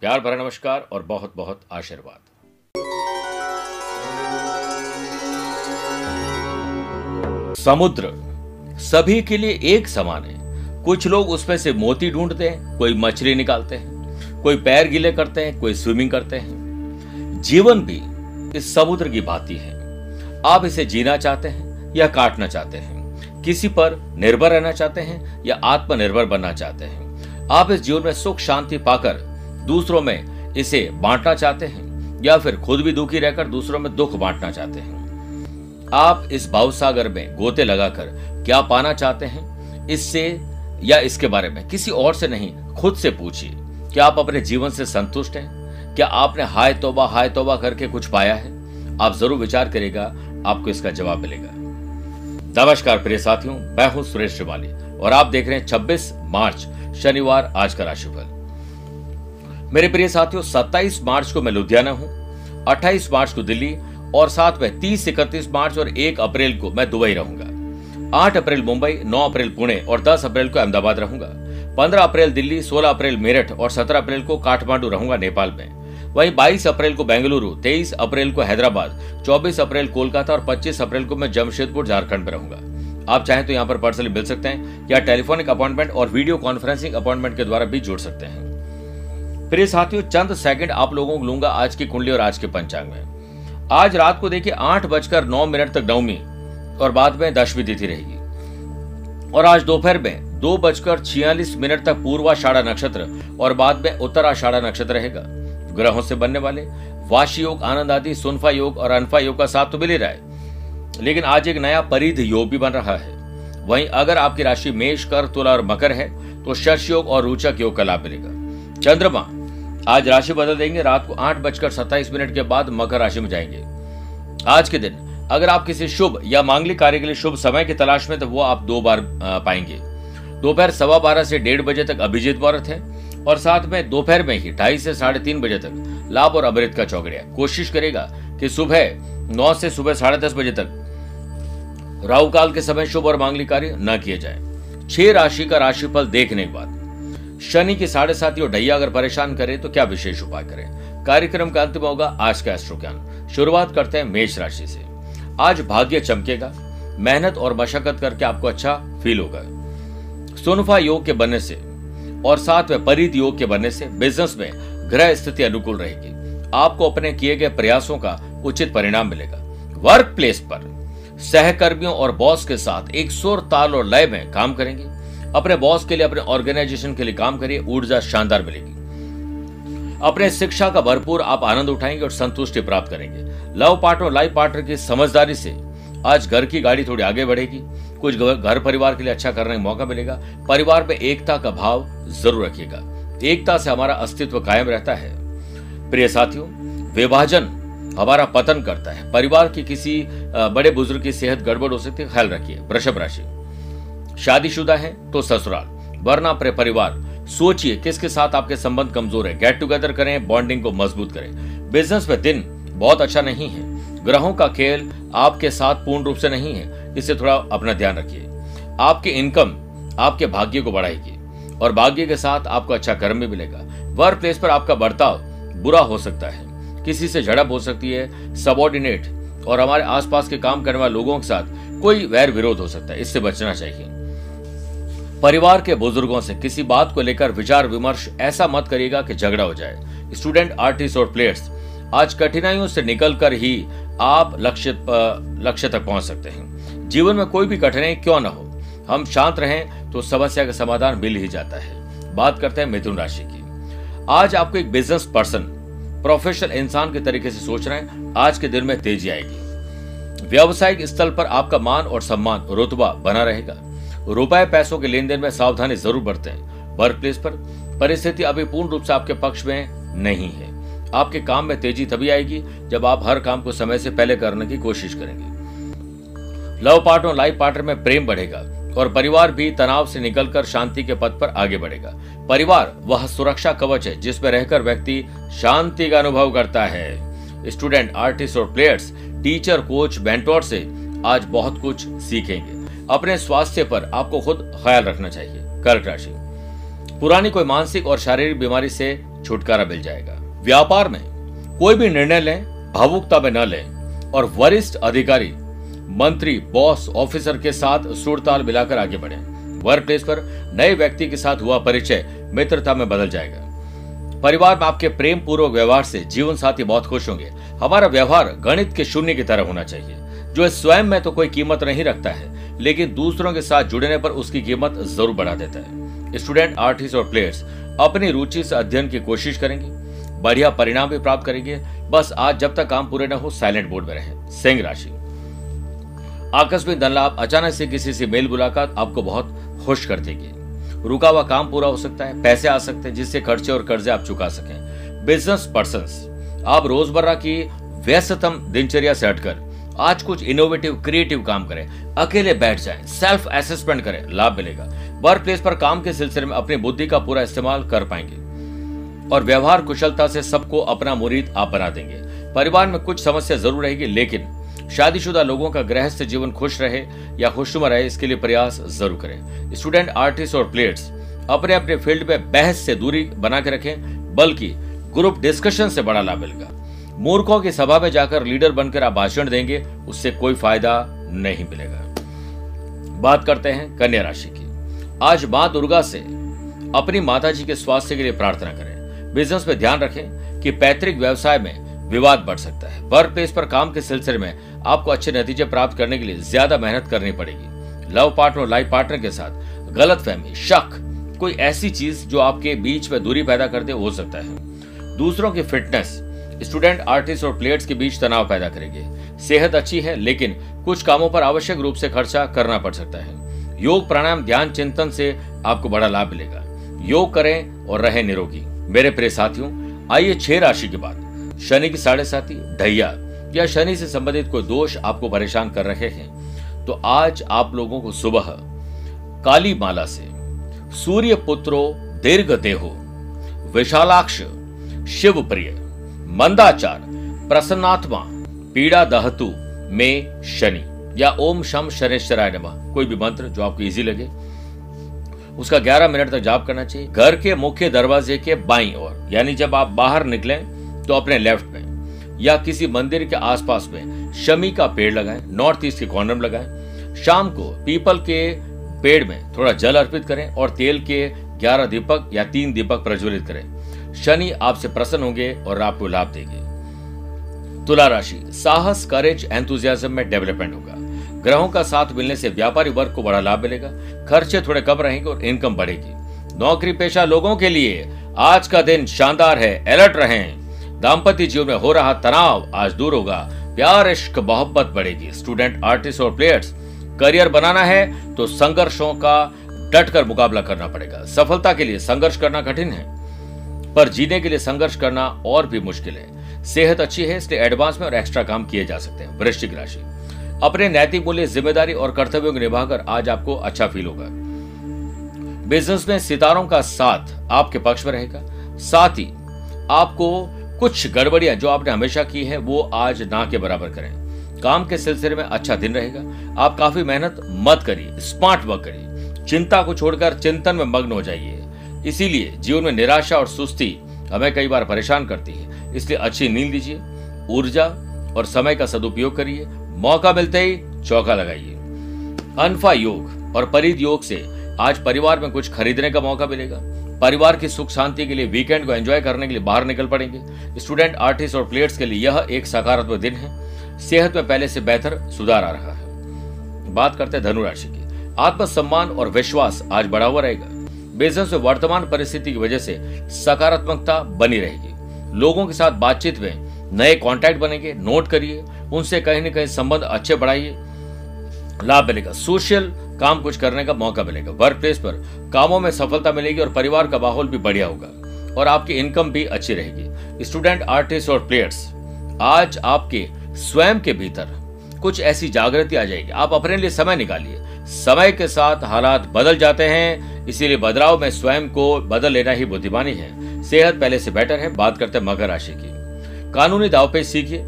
प्यार भरा नमस्कार और बहुत बहुत आशीर्वाद। समुद्र, सभी के लिए एक समान है। कुछ लोग उसमें से मोती ढूंढते हैं, कोई मछली निकालते हैं, कोई पैर गीले करते हैं, कोई स्विमिंग करते हैं। जीवन भी इस समुद्र की भांति है। आप इसे जीना चाहते हैं या काटना चाहते हैं? किसी पर निर्भर रहना चाहते हैं या आत्मनिर्भर बनना चाहते हैं? आप इस जीवन में सुख, शांति पाकर दूसरों में इसे बांटना चाहते हैं, या फिर खुद भी दुखी रहकर दूसरों में दुख बांटना चाहते हैं। आप इस भाव सागर में गोते लगाकर क्या पाना चाहते हैं? इससे या इसके बारे में? किसी और से नहीं, खुद से पूछिए। क्या आप अपने जीवन से संतुष्ट हैं? क्या आपने हाय तोबा हाय तोबा करके कुछ पाया है? आप ज़रूर विचार करेगा आपको इसका जवाब मिलेगा। नमस्कार प्रिय साथियों, मैं हूँ सुरेश श्रिवाली और आप देख रहे हैं 26 मार्च, शनिवार, आज का राशिफल। मेरे प्रिय साथियों 27 मार्च को मैं लुधियाना हूँ 28 मार्च को दिल्ली, और साथ में 30 इकतीस मार्च और 1 अप्रैल को मैं दुबई रहूँगा। 8 अप्रैल मुंबई 9 अप्रैल पुणे और 10 अप्रैल को अहमदाबाद रहूँगा। 15 अप्रैल दिल्ली 16 अप्रैल मेरठ और 17 अप्रैल को काठमांडू रहूँगा नेपाल में। वहीं 22 अप्रैल को बेंगलुरु 23 अप्रैल को हैदराबाद 24 अप्रैल कोलकाता और 25 अप्रैल को मैं जमशेदपुर, झारखंड में रहूँगा। आप चाहें तो यहाँ पर पर्सनली मिल सकते हैं या टेलीफोनिक अपॉइंटमेंट और वीडियो कॉन्फ्रेंसिंग अपॉइंटमेंट के द्वारा भी जुड़ सकते हैं। प्रिय साथियों, चंद सेकंड आप लोगों को लूँगा आज की कुंडली और आज के पंचांग में। आज रात को देखिए आठ बजकर नौ मिनट तक नवमी और बाद में दशमी तिथि रहेगी। और आज दोपहर में दो बजकर छियालीस मिनट तक पूर्वाषाढ़ा नक्षत्र और बाद में उत्तराषाढ़ा नक्षत्र रहेगा। ग्रहों से बनने वाले वाशी योग, आनंद आदि, सुनफा योग और अनफा योग का साथ तो मिल ही रहा है। लेकिन आज एक नया परिध योग भी बन रहा है। वहीं अगर आपकी राशि मेष कर तुला और मकर है तो शश योग और रोचक योग का लाभ मिलेगा। चंद्रमा आज राशि बदल देंगे, रात को आठ बजकर सत्ताईस मिनट के बाद मकर राशि में जाएँगे। आज के दिन, अगर आप किसी शुभ या मांगलिक कार्य के लिए शुभ समय की तलाश में तो वो आप दो बार पाएँगे। दोपहर सवा बारह से डेढ़ बजे तक अभिजीत मुहूर्त है और साथ में दोपहर में ही ढाई से साढ़े तीन बजे तक लाभ और अमृत का चौकड़िया कोशिश करेगा कि सुबह नौ से सुबह साढ़े दस बजे तक राहु काल के समय शुभ और मांगलिक कार्य न किए जाए। छह राशि का राशिफल देखने के बाद शनि की साढ़े साथी और ढैया अगर परेशान करे तो क्या विशेष उपाय करें? कार्यक्रम का अंत में होगा आज का एस्ट्रो ज्ञान शुरुआत करते हैं मेष राशि से। आज भाग्य चमकेगा। मेहनत और मशक्कत करके आपको अच्छा फील होगा। सोनफा योग के बनने से और साथ में परित योग के बनने से बिज़नेस में ग्रह स्थिति अनुकूल रहेगी। आपको अपने किए गए प्रयासों का उचित परिणाम मिलेगा। वर्क प्लेस पर सहकर्मियों और बॉस के साथ एक सुर ताल और लय में काम करेंगे। अपने बॉस के लिए, अपने ऑर्गेनाइजेशन के लिए काम करिए, ऊर्जा शानदार मिलेगी। अपने शिक्षा का भरपूर आप आनंद उठाएँगे और संतुष्टि प्राप्त करेंगे। लव पार्टनर लाइफ पार्टनर की समझदारी से आज घर की गाड़ी थोड़ी आगे बढ़ेगी। कुछ घर परिवार के लिए अच्छा करने का मौका मिलेगा। परिवार में एकता का भाव ज़रूर रखिएगा। एकता से हमारा अस्तित्व कायम रहता है। प्रिय साथियों, विभाजन हमारा पतन करता है। परिवार की किसी बड़े बुज़ुर्ग की सेहत गड़बड़ हो सकती है, ख्याल रखिए। वृषभ राशि। शादीशुदा है तो ससुराल। वरना अपने परिवार, सोचिए किसके साथ आपके संबंध कमज़ोर है। गेट टुगेदर करें बॉन्डिंग को मज़बूत करें। बिज़नेस में दिन बहुत अच्छा नहीं है। ग्रहों का खेल आपके साथ पूर्ण रूप से नहीं है। इससे थोड़ा अपना ध्यान रखिए। आपकी इनकम आपके भाग्य को बढ़ाएगी और भाग्य के साथ आपको अच्छा कर्म भी मिलेगा। वर्क प्लेस पर आपका बर्ताव बुरा हो सकता है। किसी से झड़प हो सकती है सबॉर्डिनेट और हमारे आसपास के काम करने वाले लोगों के साथ कोई वैर विरोध हो सकता है। इससे बचना चाहिए। परिवार के बुज़ुर्गों से किसी बात को लेकर विचार विमर्श ऐसा मत करिएगा कि झगड़ा हो जाए। स्टूडेंट, आर्टिस्ट और प्लेयर्स, आज कठिनाइयों से निकलकर ही आप लक्ष्य लक्ष्य तक पहुँच सकते हैं। जीवन में कोई भी कठिनाई क्यों ना हो? हम शांत रहें तो समस्या का समाधान मिल ही जाता है। बात करते हैं मिथुन राशि की। आज आपको एक बिज़नेस पर्सन प्रोफेशनल इंसान के तरीके से सोच रहे हैं। आज के दिन में तेज़ी आएगी। व्यवसायिक स्थल पर आपका मान और सम्मान रुतबा बना रहेगा। रुपए पैसों के लेन देन में सावधानी ज़रूर बरतें। वर्क प्लेस पर परिस्थिति अभी पूर्ण रूप से आपके पक्ष में नहीं है। आपके काम में तेज़ी तभी आएगी जब आप हर काम को समय से पहले करने की कोशिश करेंगे। लव पार्टनर लाइफ पार्टनर में प्रेम बढ़ेगा और परिवार भी तनाव से निकलकर शांति के पथ पर आगे बढ़ेगा। परिवार वह सुरक्षा कवच है जिसमें रहकर व्यक्ति शांति का अनुभव करता है। स्टूडेंट आर्टिस्ट और प्लेयर्स टीचर कोच बेंटोर से आज बहुत कुछ सीखेंगे। अपने स्वास्थ्य पर आपको खुद ख्याल रखना चाहिए। कर्क राशि। पुरानी कोई मानसिक और शारीरिक बीमारी से छुटकारा मिल जाएगा। व्यापार में कोई भी निर्णय लें, भावुकता में न लें और वरिष्ठ अधिकारी, मंत्री, बॉस, ऑफिसर के साथ सुरताल मिलाकर आगे बढ़े। वर्क प्लेस पर नए व्यक्ति के साथ हुआ परिचय मित्रता में बदल जाएगा। परिवार में आपके प्रेम पूर्वक व्यवहार से जीवन साथी बहुत खुश होंगे। हमारा व्यवहार गणित के शून्य की तरह होना चाहिए। जो स्वयं में तो कोई कीमत नहीं रखता है लेकिन दूसरों के साथ जुड़ने पर उसकी कीमत ज़रूर बढ़ा देता है। स्टूडेंट, आर्टिस्ट और प्लेयर्स अपनी रुचि से अध्ययन की कोशिश करेंगे। बढ़िया परिणाम भी प्राप्त करेंगे। बस आज जब तक काम पूरे न हो, साइलेंट बोर्ड में रहे। सिंह राशि। आकस्मिक धन लाभ अचानक से किसी से मेल मुलाकात आपको बहुत खुश कर देगी। रुका हुआ काम पूरा हो सकता है, पैसे आ सकते हैं, जिससे खर्चे और कर्जे आप चुका सकें। बिज़नेस पर्सन आप रोज़मर्रा की व्यस्ततम दिनचर्या से हटकर आज कुछ इनोवेटिव क्रिएटिव काम करें, अकेले बैठ जाएँ सेल्फ असेसमेंट करें, लाभ मिलेगा। वर्क प्लेस पर काम के सिलसिले में अपनी बुद्धि का पूरा इस्तेमाल कर पाएँगे। और व्यवहार कुशलता से सबको अपना मुरीद आप बना देंगे। परिवार में कुछ समस्या ज़रूर रहेगी, लेकिन शादीशुदा लोगों का गृहस्थ जीवन खुश रहे या खुशनुमा रहे, इसके लिए प्रयास ज़रूर करें। स्टूडेंट आर्टिस्ट और प्लेयर्स अपने अपने फ़ील्ड में बहस से दूरी बना के रखें, बल्कि ग्रुप डिस्कशन से बड़ा लाभ मिलेगा। मूर्खों की सभा में जाकर लीडर बनकर आप भाषण देंगे, उससे कोई फ़ायदा नहीं मिलेगा। बात करते हैं कन्या राशि की। आज माँ दुर्गा से अपनी माता जी के स्वास्थ्य के लिए प्रार्थना करें। बिज़नेस में ध्यान रखें कि पैतृक व्यवसाय में विवाद बढ़ सकता है। वर्क प्लेस पर काम के सिलसिले में आपको अच्छे नतीजे प्राप्त करने के लिए ज़्यादा मेहनत करनी पड़ेगी। लव पार्टनर और लाइफ पार्टनर के साथ गलत फहमी, शक, कोई ऐसी चीज़ जो आपके बीच में दूरी पैदा कर दे हो सकता है। दूसरों की फिटनेस स्टूडेंट, आर्टिस्ट और प्लेयर्स के बीच तनाव पैदा करेगी। सेहत अच्छी है, लेकिन कुछ कामों पर आवश्यक रूप से खर्चा करना पड़ सकता है। योग प्राणायाम, ध्यान, चिंतन से आपको बड़ा लाभ मिलेगा। योग करें और रहे निरोगी। मेरे प्रिय साथियों, आइए छह राशि के बाद। शनि की साढ़े साथी ढैया। या शनि से संबंधित कोई दोष आपको परेशान कर रहे हैं? तो आज आप लोगों को सुबह काली माला से, सूर्य पुत्रो दीर्घ देहो, विशालाक्ष शिव प्रिय मंदाचार, प्रसन्नात्मा, पीड़ा दहतु, में, शनि, या ओम शम शनेश्वराय नमः, कोई भी मंत्र जो आपको इजी लगे। उसका 11 मिनट तक जाप करना चाहिए। घर के मुख्य दरवाजे के बाई ओर, यानी जब आप बाहर निकलें तो अपने लेफ़्ट में, या किसी मंदिर के आसपास में, शमी का पेड़ लगाएँ नॉर्थ ईस्ट के कॉर्नर में लगाएँ। शाम को पीपल के पेड़ में थोड़ा जल अर्पित करें और तेल के ग्यारह दीपक या तीन दीपक प्रज्वलित करें। शनि आपसे प्रसन्न होंगे और आपको लाभ देंगे। तुला राशि, साहस करेज एंथुजियाज्म में डेवलपमेंट होगा। ग्रहों का साथ मिलने से व्यापारी वर्ग को बड़ा लाभ मिलेगा। खर्चे थोड़े कम रहेंगे और इनकम बढ़ेगी। नौकरी पेशा लोगों के लिए आज का दिन शानदार है अलर्ट रहें। दाम्पत्य जीवन में हो रहा तनाव आज दूर होगा। प्यार, इश्क, मोहब्बत बढ़ेगी। स्टूडेंट आर्टिस्ट और प्लेयर्स करियर बनाना है तो संघर्षों का डट कर मुकाबला करना पड़ेगा। सफलता के लिए संघर्ष करना कठिन है। पर जीने के लिए संघर्ष करना और भी मुश्किल है। सेहत अच्छी है, इसलिए एडवांस में और एक्स्ट्रा काम किए जा सकते हैं। वृश्चिक राशि। अपने नैतिक मूल्य, ज़िम्मेदारी और कर्तव्यों को निभाकर आज आपको अच्छा फील होगा। बिज़नेस में सितारों का साथ आपके पक्ष में रहेगा। साथ ही आपको कुछ गड़बड़ियाँ जो आपने हमेशा की है, वो आज ना के बराबर करें। काम के सिलसिले में अच्छा दिन रहेगा। आप काफ़ी मेहनत मत करिए स्मार्ट वर्क करिए। चिंता को छोड़कर चिंतन में मग्न हो जाइए। इसीलिए जीवन में निराशा और सुस्ती हमें कई बार परेशान करती है। इसलिए अच्छी नींद लीजिए, ऊर्जा और समय का सदुपयोग करिए, मौका मिलते ही चौका लगाइए। अनफा योग और परिध योग से आज परिवार में कुछ खरीदने का मौका मिलेगा। परिवार की सुख शांति के लिए वीकेंड को एंजॉय करने के लिए बाहर निकल पड़ेंगे। स्टूडेंट आर्टिस्ट और प्लेयर्स के लिए यह एक सकारात्मक दिन है। सेहत में पहले से बेहतर सुधार आ रहा है। बात करते हैं धनुराशि की। आत्मसम्मान और विश्वास आज बढ़ा हुआ रहेगा। बिज़नेस में वर्तमान परिस्थिति की वजह से सकारात्मकता बनी रहेगी। लोगों के साथ बातचीत में नए कॉन्टैक्ट बनेंगे नोट करिए, उनसे कहीं ना कहीं संबंध अच्छे बढ़ाइए। लाभ मिलेगा। सोशल काम कुछ करने का मौका मिलेगा। वर्क प्लेस पर कामों में सफलता मिलेगी और परिवार का माहौल भी बढ़िया होगा और आपकी इनकम भी अच्छी रहेगी। स्टूडेंट आर्टिस्ट और प्लेयर्स आज आपके स्वयं के भीतर कुछ ऐसी जागृति आ जाएगी। आप अपने लिए समय निकालिए। समय के साथ हालात बदल जाते हैं। इसीलिए बदलाव में स्वयं को बदल लेना ही बुद्धिमानी है। सेहत पहले से बेटर है बात करते हैं मकर राशि की। कानूनी दावपेच सीखिए।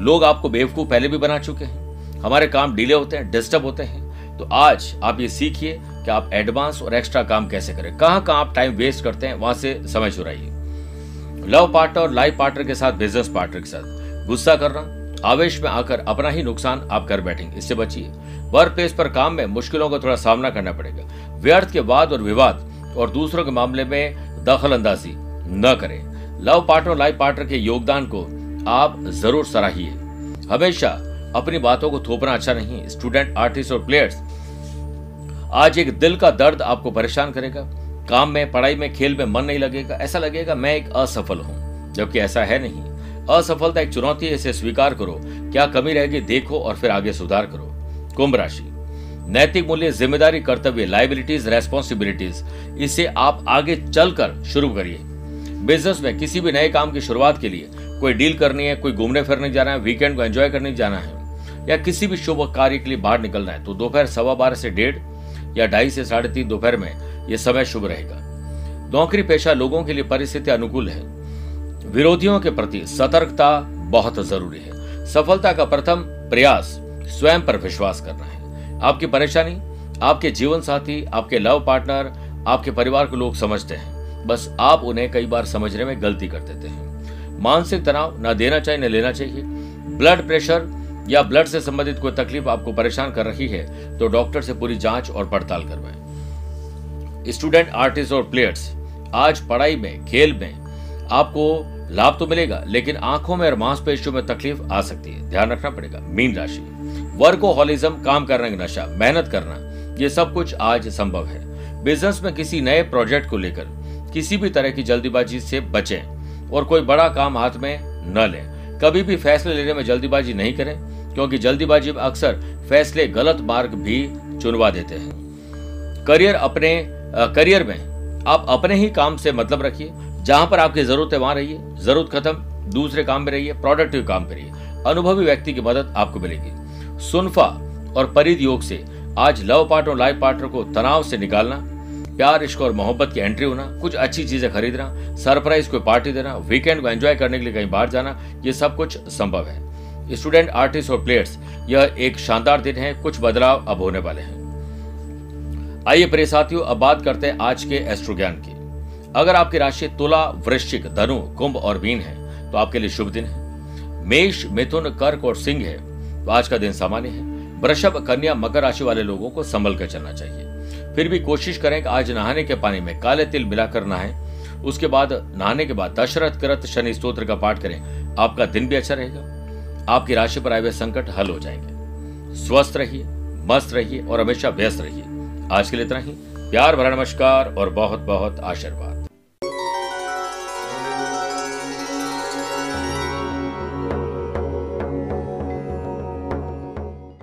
लोग आपको बेवकूफ़ पहले भी बना चुके हैं। हमारे काम डिले होते हैं डिस्टर्ब होते हैं। तो आज आप ये सीखिए कि आप एडवांस और एक्स्ट्रा काम कैसे करें। कहाँ कहाँ आप टाइम वेस्ट करते हैं, वहाँ से समय चुराइए। लव पार्टनर और लाइफ पार्टनर के साथ बिज़नेस पार्टनर के साथ। गुस्सा करना, आवेश में आकर अपना ही नुकसान आप कर बैठेंगे। इससे बचिए। वर्क प्लेस पर काम में मुश्किलों का थोड़ा सामना करना पड़ेगा। व्यर्थ के वाद और विवाद और दूसरों के मामले में दखल अंदाजी न करें। लव पार्टनर लाइफ पार्टनर के योगदान को आप ज़रूर सराहिए। हमेशा अपनी बातों को थोपना अच्छा नहीं स्टूडेंट, आर्टिस्ट और प्लेयर्स, आज एक दिल का दर्द आपको परेशान करेगा। काम में, पढ़ाई में, खेल में मन नहीं लगेगा। ऐसा लगेगा, मैं एक असफल हूँ, जबकि ऐसा है नहीं। असफलता एक चुनौती है, इसे स्वीकार करो। क्या कमी रहेगी, देखो और फिर आगे सुधार करो। कुंभ राशि। नैतिक मूल्य, ज़िम्मेदारी, कर्तव्य लाइबिलिटीज रेस्पॉन्सिबिलिटीज इसे आप आगे चलकर शुरू करिए। बिज़नेस में किसी भी नए काम की शुरुआत के लिए कोई डील करनी है, कोई घूमने फिरने जाना है वीकेंड को एंजॉय करने जाना है, या किसी भी शुभ कार्य के लिए बाहर निकलना है तो दोपहर सवा बारह से डेढ़ या ढाई से साढ़े तीन दोपहर में यह समय शुभ रहेगा। नौकरी पेशा लोगों के लिए परिस्थिति अनुकूल है। विरोधियों के प्रति सतर्कता बहुत ज़रूरी है। सफलता का प्रथम प्रयास स्वयं पर विश्वास करना है। आपकी परेशानी, आपके जीवन साथी, आपके लव पार्टनर, आपके परिवार के लोग समझते हैं। बस आप उन्हें कई बार समझने में गलती कर देते हैं। मानसिक तनाव न देना चाहिए, न लेना चाहिए। ब्लड प्रेशर या ब्लड से संबंधित कोई तकलीफ़ आपको परेशान कर रही है तो डॉक्टर से पूरी जाँच और पड़ताल करवाएँ। स्टूडेंट, आर्टिस्ट और प्लेयर्स, आज पढ़ाई में, खेल में आपको लाभ तो मिलेगा, लेकिन आँखों में और मांसपेशियों में तकलीफ़ आ सकती है। ध्यान रखना पड़ेगा। मीन राशि। वर्कोहॉलिज्म, काम करने का नशा, मेहनत करना, ये सब कुछ आज संभव है। बिज़नेस में किसी नए प्रोजेक्ट को लेकर, किसी भी तरह की जल्दीबाजी से बचें और कोई बड़ा काम हाथ में न लें। कभी भी फैसले लेने में जल्दीबाजी नहीं करें, क्योंकि जल्दीबाजी में अक्सर फैसले गलत मार्ग भी चुनवा देते हैं। करियर अपने करियर में आप अपने ही काम से मतलब रखिए। जहाँ पर आपकी ज़रूरत है वहाँ रहिए, ज़रूरत खत्म, दूसरे काम में रहिए, प्रोडक्टिव काम करिए। अनुभवी व्यक्ति की मदद आपको मिलेगी। सुनफा और परिध योग से आज लव पार्टनर लाइफ पार्टनर को तनाव से निकालना, प्यार, इश्क और मोहब्बत की एंट्री होना, कुछ अच्छी चीज़ें खरीदना सरप्राइज़ कोई पार्टी देना वीकेंड को एंजॉय करने के लिए कहीं बाहर जाना, ये सब कुछ संभव है। स्टूडेंट आर्टिस्ट और प्लेयर्स यह एक शानदार दिन है, कुछ बदलाव अब होने वाले हैं। आइए प्रिय साथियों, अब बात करते हैं आज के एस्ट्रो ज्ञान की। अगर आपकी राशि तुला, वृश्चिक, धनु, कुंभ और मीन है तो आपके लिए शुभ दिन है। मेष, मिथुन, कर्क और सिंह है आज का दिन सामान्य है। वृषभ, कन्या, मकर राशि वाले लोगों को संभल कर चलना चाहिए। फिर भी कोशिश करें कि आज नहाने के पानी में काले तिल मिलाकर नहाएँ। उसके बाद, नहाने के बाद दशरथ करत शनि स्त्रोत्र का पाठ करें। आपका दिन भी अच्छा रहेगा। आपकी राशि पर आए हुए संकट हल हो जाएँगे। स्वस्थ रहिए, मस्त रहिए और हमेशा व्यस्त रहिए। आज के लिए इतना ही। प्यार, भरा नमस्कार और बहुत बहुत आशीर्वाद।